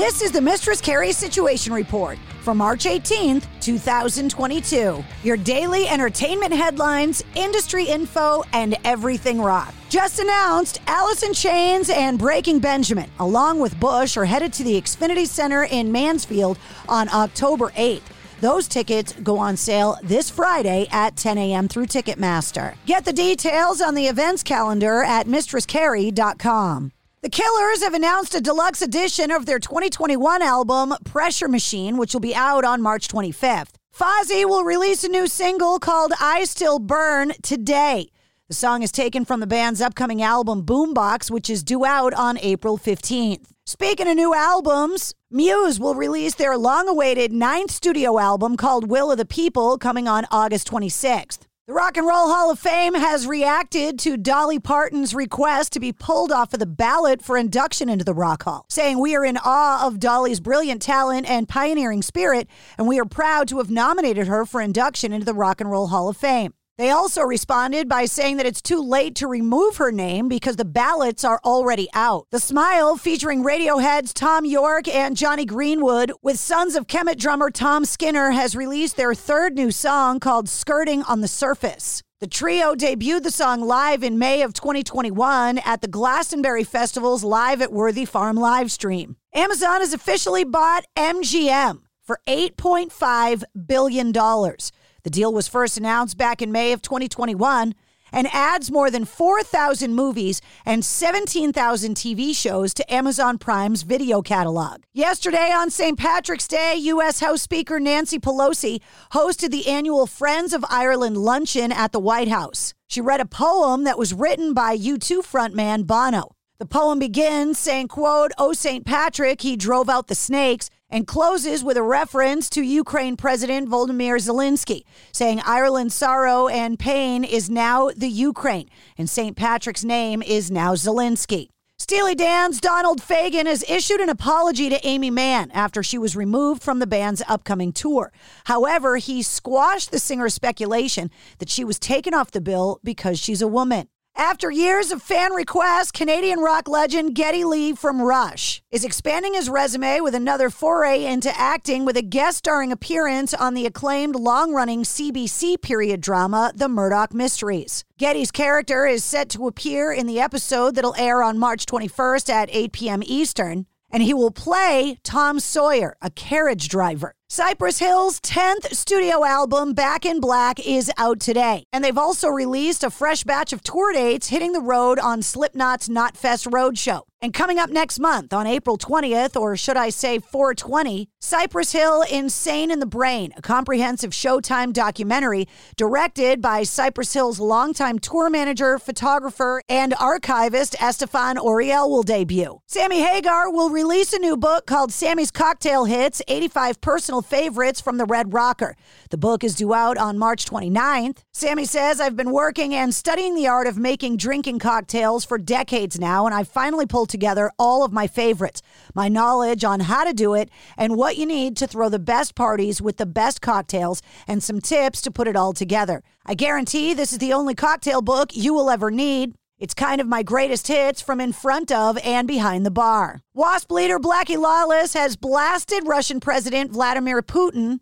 This is the Mistress Carrie Situation Report for March 18th, 2022. Your daily entertainment headlines, industry info, and everything rock. Just announced, Alice in Chains and Breaking Benjamin, along with Bush, are headed to the Xfinity Center in Mansfield on October 8th. Those tickets go on sale this Friday at 10 a.m. through Ticketmaster. Get the details on the events calendar at mistresscarrie.com. The Killers have announced a deluxe edition of their 2021 album, Pressure Machine, which will be out on March 25th. Fozzy will release a new single called I Still Burn today. The song is taken from the band's upcoming album, Boombox, which is due out on April 15th. Speaking of new albums, Muse will release their long awaited ninth studio album called Will of the People coming on August 26th. The Rock and Roll Hall of Fame has reacted to Dolly Parton's request to be pulled off of the ballot for induction into the Rock Hall, saying, We are in awe of Dolly's brilliant talent and pioneering spirit, and we are proud to have nominated her for induction into the Rock and Roll Hall of Fame. They also responded by saying that it's too late to remove her name because the ballots are already out. The Smile, featuring Radiohead's Thom Yorke and Jonny Greenwood, with Sons of Kemet drummer Tom Skinner, has released their third new song called Skirting on the Surface. The trio debuted the song live in May of 2021 at the Glastonbury Festival's Live at Worthy Farm livestream. Amazon has officially bought MGM for $8.5 billion. The deal was first announced back in May of 2021 and adds more than 4,000 movies and 17,000 TV shows to Amazon Prime's video catalog. Yesterday on St. Patrick's Day, U.S. House Speaker Nancy Pelosi hosted the annual Friends of Ireland luncheon at the White House. She read a poem that was written by U2 frontman Bono. The poem begins saying, quote, Oh, St. Patrick, he drove out the snakes and closes with a reference to Ukraine President Volodymyr Zelensky, saying Ireland's sorrow and pain is now the Ukraine, and St. Patrick's name is now Zelensky. Steely Dan's Donald Fagen has issued an apology to Aimee Mann after she was removed from the band's upcoming tour. However, he squashed the singer's speculation that she was taken off the bill because she's a woman. After years of fan requests, Canadian rock legend Geddy Lee from Rush is expanding his resume with another foray into acting with a guest starring appearance on the acclaimed long running CBC period drama, The Murdoch Mysteries. Geddy's character is set to appear in the episode that'll air on March 21st at 8 p.m. Eastern, and he will play Tom Sawyer, a carriage driver. Cypress Hill's 10th studio album, Back in Black, is out today. And they've also released a fresh batch of tour dates hitting the road on Slipknot's Knotfest Roadshow. And coming up next month on April 20th, or should I say 420, Cypress Hill Insane in the Brain, a comprehensive Showtime documentary directed by Cypress Hill's longtime tour manager, photographer, and archivist Estevan Oriol will debut. Sammy Hagar will release a new book called Sammy's Cocktail Hits 85 Personal Favorites from the Red Rocker. The book is due out on March 29th. Sammy says, I've been working and studying the art of making drinking cocktails for decades now, and I finally pulled together all of my favorites, my knowledge on how to do it, and what you need to throw the best parties with the best cocktails, and some tips to put it all together. I guarantee this is the only cocktail book you will ever need. It's kind of my greatest hits from in front of and behind the bar. WASP leader Blackie Lawless has blasted Russian President Vladimir Putin,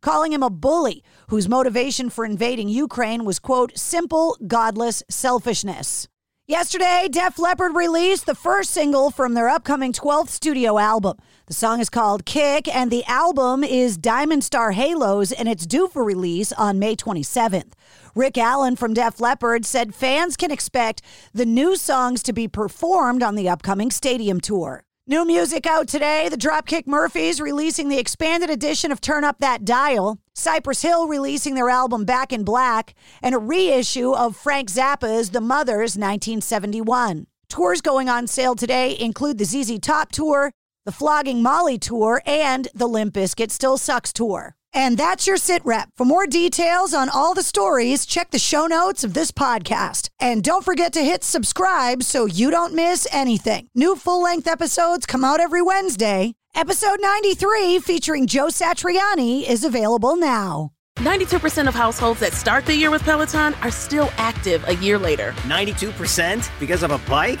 calling him a bully whose motivation for invading Ukraine was, quote, simple, godless selfishness. Yesterday, Def Leppard released the first single from their upcoming 12th studio album. The song is called Kick, and the album is Diamond Star Halos, and it's due for release on May 27th. Rick Allen from Def Leppard said fans can expect the new songs to be performed on the upcoming stadium tour. New music out today. The Dropkick Murphys releasing the expanded edition of Turn Up That Dial. Cypress Hill releasing their album Back in Black, and a reissue of Frank Zappa's The Mothers 1971. Tours going on sale today include the ZZ Top Tour, the Flogging Molly Tour, and the Limp Bizkit Still Sucks Tour. And that's your sit rep. For more details on all the stories, check the show notes of this podcast. And don't forget to hit subscribe so you don't miss anything. New full length episodes come out every Wednesday. Episode 93, featuring Joe Satriani, is available now. 92% of households that start the year with Peloton are still active a year later. 92% because of a bike?